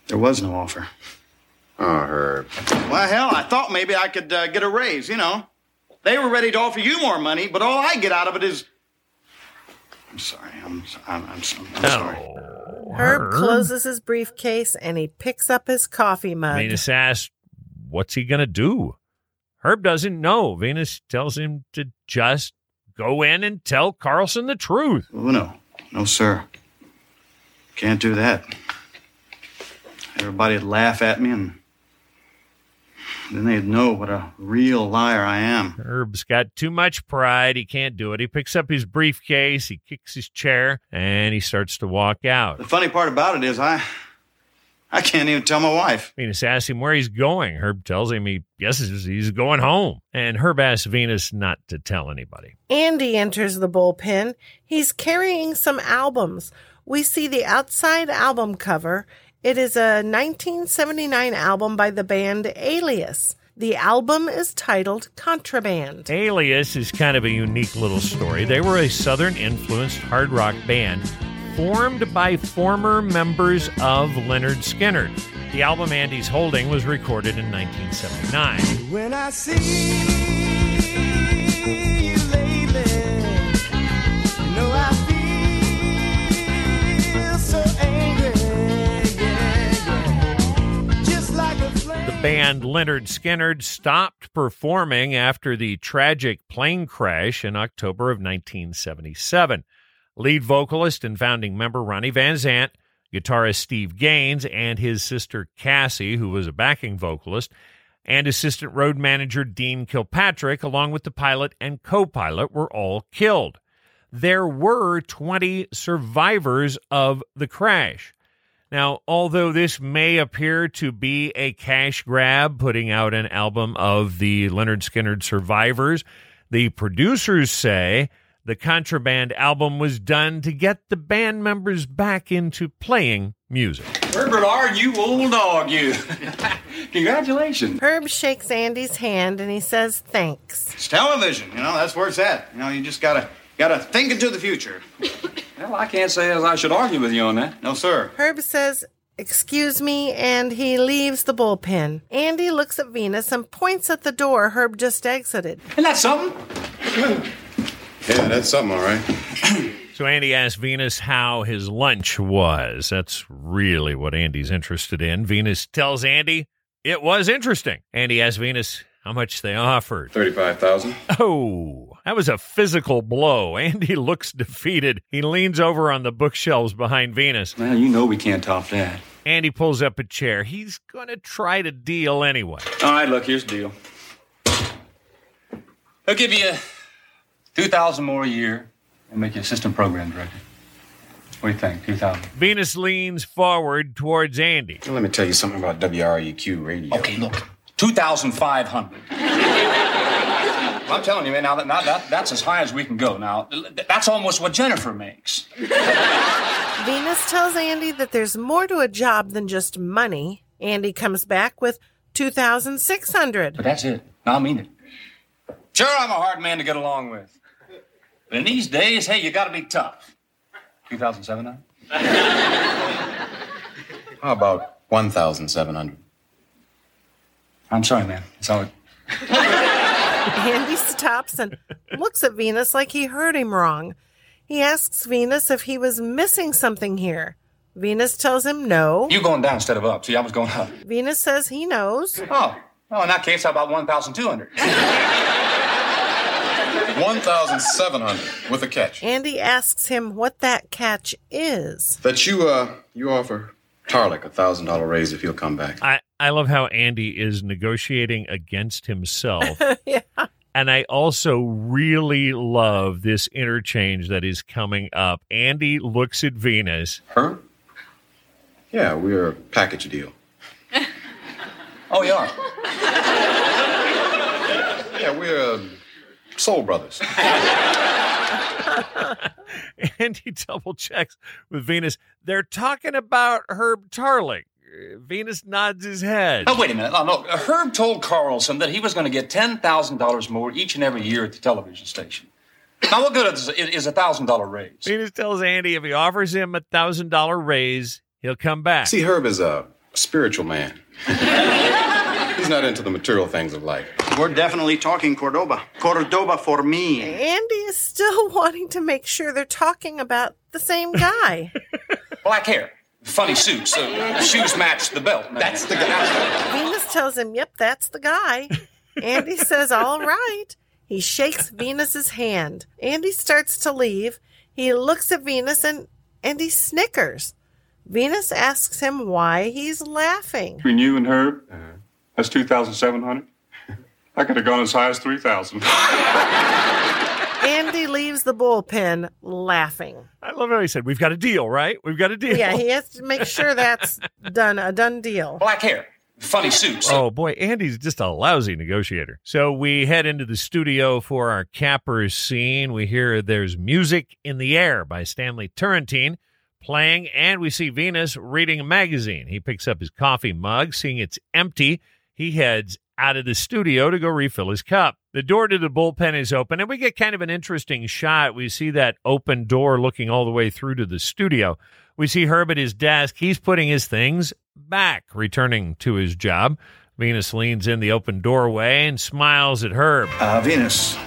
There was no offer. Oh, Herb. Well, hell, I thought maybe I could uh, get a raise, you know. They were ready to offer you more money, but all I get out of it is. I'm sorry. I'm, I'm, I'm, I'm sorry. Herb closes his briefcase and he picks up his coffee mug. Venus asks, What's he going to do? Herb doesn't know. Venus tells him to just go in and tell Carlson the truth. Oh, no. No, sir. Can't do that. Everybody'd laugh at me and then they'd know what a real liar I am. Herb's got too much pride. He can't do it. He picks up his briefcase, he kicks his chair, and he starts to walk out. The funny part about it is I I can't even tell my wife. Venus asks him where he's going. Herb tells him he guesses he's going home. And Herb asks Venus not to tell anybody. Andy enters the bullpen. He's carrying some albums. We see the outside album cover. It is a 1979 album by the band Alias. The album is titled Contraband. Alias is kind of a unique little story. They were a southern influenced hard rock band formed by former members of Lynyrd Skynyrd. The album Andy's holding was recorded in 1979. Band Lynyrd Skynyrd stopped performing after the tragic plane crash in October of 1977. Lead vocalist and founding member Ronnie Van Zant, guitarist Steve Gaines, and his sister Cassie, who was a backing vocalist, and assistant road manager Dean Kilpatrick, along with the pilot and co pilot, were all killed. There were 20 survivors of the crash. Now, although this may appear to be a cash grab, putting out an album of the Lynyrd Skynyrd survivors, the producers say The Contraband album was done to get the band members back into playing music. Herbert R., you old dog, you. Congratulations. Herb shakes Andy's hand and he says thanks. It's television, you know, that's where it's at. You know, you just gotta gotta think into the future. Well, I can't say as I should argue with you on that. No, sir. Herb says, Excuse me, and he leaves the bullpen. Andy looks at Venus and points at the door Herb just exited. Isn't that something? Yeah, that's something, all right. So Andy asks Venus how his lunch was. That's really what Andy's interested in. Venus tells Andy it was interesting. Andy asks Venus how much they offered. Thirty-five thousand. Oh, that was a physical blow. Andy looks defeated. He leans over on the bookshelves behind Venus. Well, you know we can't top that. Andy pulls up a chair. He's going to try to deal anyway. All right, look, here's the deal. I'll give you 2000 more a year and make you assistant program director. What do you think? 2000 Venus leans forward towards Andy. Let me tell you something about WREQ radio. Okay, look. 2500 I'm telling you, man, now, that, now that, that's as high as we can go. Now, that's almost what Jennifer makes. Venus tells Andy that there's more to a job than just money. Andy comes back with 2,600. But that's it. I mean it. Sure, I'm a hard man to get along with. But in these days, hey, you gotta be tough. 2,700? How about one thousand seven hundred? I'm sorry, man. It's all. Andy stops and looks at Venus like he heard him wrong. He asks Venus if he was missing something here. Venus tells him no. You going down instead of up. See, I was going up. Venus says he knows. Oh, oh, in that case, how about 1,200? One thousand seven hundred with a catch. Andy asks him what that catch is. That you uh you offer Tarlek a thousand dollar raise if he'll come back. I, I love how Andy is negotiating against himself. yeah. And I also really love this interchange that is coming up. Andy looks at Venus. Her? Yeah, we're a package deal. Oh, you are? Yeah, we're uh, soul brothers. Andy double checks with Venus. They're talking about Herb Tarlek. Uh, Venus nods his head. Oh, wait a minute. No, Herb told Carlson that he was going to get $10,000 more each and every year at the television station. Now, what good is, is a $1,000 raise? Venus tells Andy if he offers him a thousand dollar raise, he'll come back. See, Herb is a spiritual man. He's not into the material things of life. We're definitely talking Cordoba. Cordoba for me. Andy is still wanting to make sure they're talking about the same guy. Black hair, funny suits, so the shoes match the belt. That's the guy. Venus tells him, Yep, that's the guy. Andy says, All right. He shakes Venus's hand. Andy starts to leave. He looks at Venus and, and he snickers. Venus asks him why he's laughing. Between you and Herb, that's 2,700. I could have gone as high as 3,000. Andy leaves the bullpen laughing. I love how he said, We've got a deal, right? We've got a deal. Yeah, he has to make sure that's done, a done deal. Black hair, funny suits. Oh boy, Andy's just a lousy negotiator. So we head into the studio for our cappers scene. We hear there's music in the air by Stanley Turrentine playing, and we see Venus reading a magazine. He picks up his coffee mug, seeing it's empty. He heads out of the studio to go refill his cup. The door to the bullpen is open, and we get kind of an interesting shot. We see that open door looking all the way through to the studio. We see Herb at his desk. He's putting his things back, returning to his job. Venus leans in the open doorway and smiles at Herb. Uh, Venus.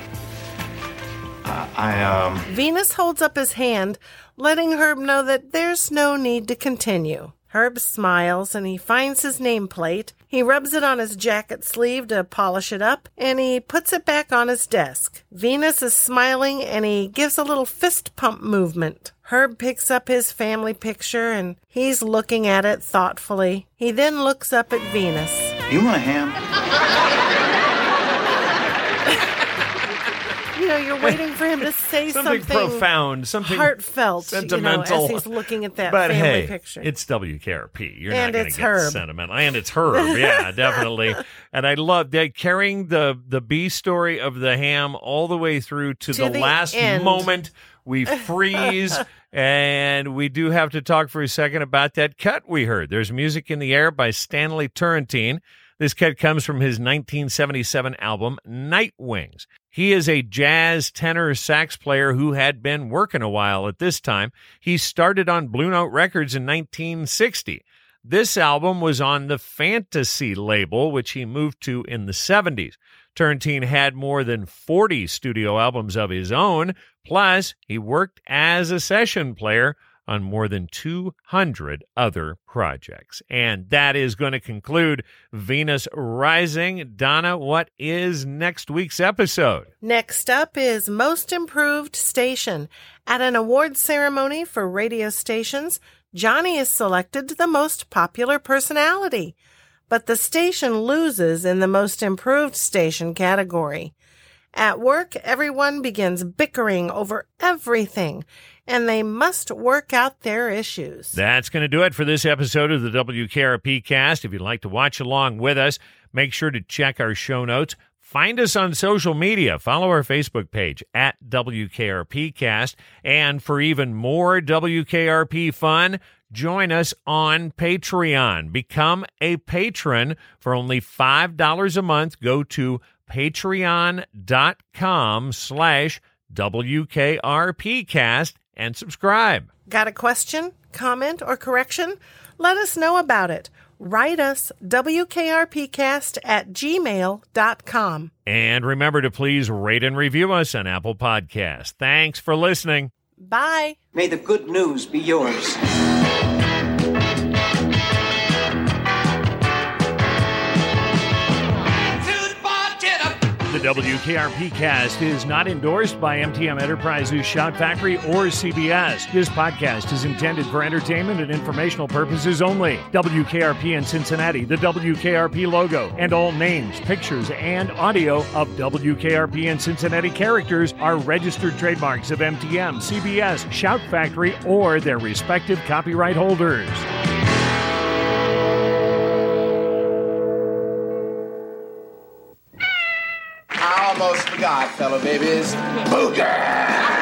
Uh, I, um. Venus holds up his hand, letting Herb know that there's no need to continue. Herb smiles and he finds his nameplate. He rubs it on his jacket sleeve to polish it up and he puts it back on his desk. Venus is smiling and he gives a little fist pump movement. Herb picks up his family picture and he's looking at it thoughtfully. He then looks up at Venus. You want a ham? You know, you're waiting for him to say Something something, profound, something heartfelt, sentimental. You know, as he's looking at that but family hey, picture. it's WKRP. You're And not going it's to get Herb. sentimental, and it's Herb. Yeah, definitely. And I love that carrying the the B story of the ham all the way through to, To the, the last end. moment. We freeze, and we do have to talk for a second about that cut we heard. There's music in the air by Stanley Turrentine. This cut comes from his 1977 album Night Wings. He is a jazz tenor sax player who had been working a while at this time. He started on Blue Note Records in 1960. This album was on the Fantasy label, which he moved to in the 70s. Turrentine had more than 40 studio albums of his own, plus, he worked as a session player on more than 200 other projects. And that is going to conclude Venus Rising. Donna, what is next week's episode? Next up is Most Improved Station. At an award ceremony for radio stations, Johnny is selected the most popular personality, but the station loses in the Most Improved Station category. At work, everyone begins bickering over everything, and they must work out their issues. That's going to do it for this episode of the WKRP cast. If you'd like to watch along with us, make sure to check our show notes. Find us on social media. Follow our Facebook page at WKRPcast. And for even more WKRP fun, join us on Patreon. Become a patron for only $5 a month. Go to patreon.com slash WKRPcast and subscribe. Got a question, comment, or correction? Let us know about it. Write us WKRPcast at gmail.com. And remember to please rate and review us on Apple Podcasts. Thanks for listening. Bye. May the good news be yours. The WKRP cast is not endorsed by MTM Enterprises, Shout Factory, or CBS. This podcast is intended for entertainment and informational purposes only. WKRP in Cincinnati, the WKRP logo, and all names, pictures, and audio of WKRP in Cincinnati characters are registered trademarks of MTM, CBS, Shout Factory, or their respective copyright holders. Almost forgot, fellow babies. Booger!